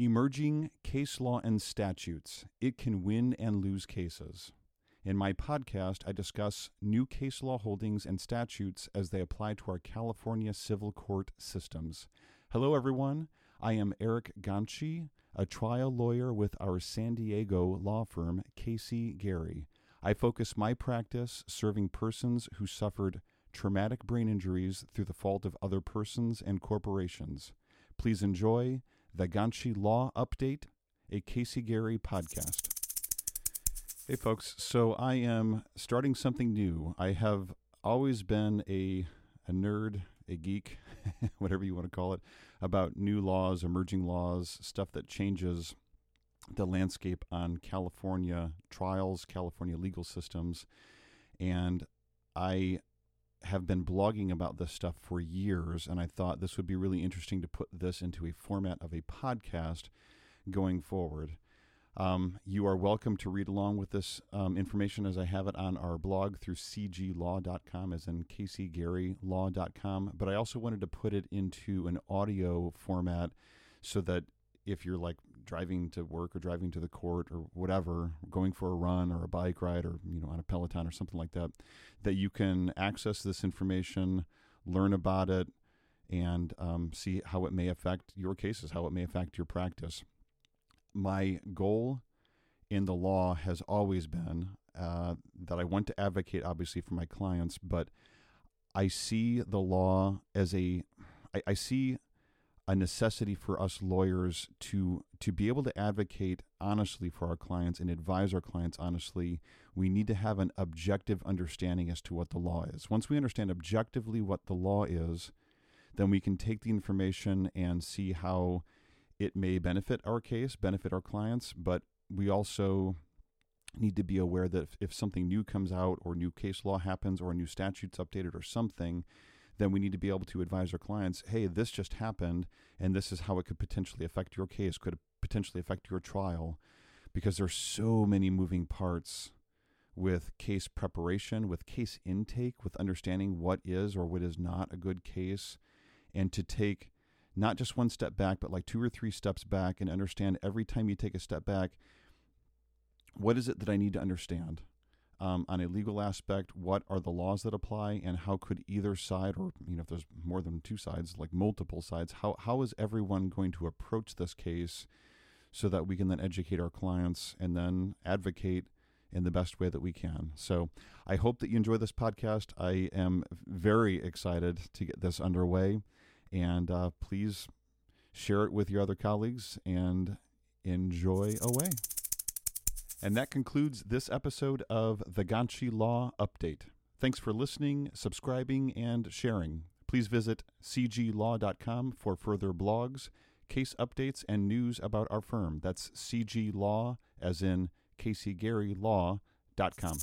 Emerging Case Law and Statutes. It can win and lose cases. In my podcast, I discuss new case law holdings and statutes as they apply to our California civil court systems. Hello, everyone. I am Eric Ganci, a trial lawyer with our San Diego law firm, Casey Gerry. I focus my practice serving persons who suffered traumatic brain injuries through the fault of other persons and corporations. Please enjoy the Ganci Law Update, a Casey Gerry podcast. Hey, folks. So I am starting something new. I have always been a, a nerd, a geek, whatever you want to call it, about new laws, emerging laws, stuff that changes the landscape on California trials, California legal systems. And I have been blogging about this stuff for years, and I thought this would be really interesting to put this into a format of a podcast going forward. Um, you are welcome to read along with this um, information as I have it on our blog through cglaw.com, as in caseygerrylaw.com. But I also wanted to put it into an audio format so that if you're like driving to work or driving to the court or whatever, going for a run or a bike ride or you know on a Peloton or something like that, that you can access this information, learn about it, and um, see how it may affect your cases, how it may affect your practice. My goal in the law has always been uh, that I want to advocate, obviously, for my clients, but I see the law as a, I, I see a necessity for us lawyers to to be able to advocate honestly for our clients and advise our clients honestly we need to have an objective understanding as to what the law is. Once we understand objectively what the law is then we can take the information and see how it may benefit our case, benefit our clients, but we also need to be aware that if, if, something new comes out or new case law happens or a new statute's updated or something, then we need to be able to advise our clients, hey, this just happened and this is how it could potentially affect your case, could potentially affect your trial, because there's so many moving parts with case preparation, with case intake, with understanding what is or what is not a good case, and to take not just one step back, but like two or three steps back and understand every time you take a step back, what is it that I need to understand? Um, on a legal aspect, what are the laws that apply, and how could either side, or you know, if there's more than two sides, like multiple sides, how how is everyone going to approach this case, so that we can then educate our clients and then advocate in the best way that we can. So I hope that you enjoy this podcast. I am very excited to get this underway. And uh, please share it with your other colleagues and enjoy away. And that concludes this episode of the Ganci Law Update. Thanks for listening, subscribing, and sharing. Please visit cglaw.com for further blogs, case updates, and news about our firm. That's cglaw, as in CaseyGerryLaw.com.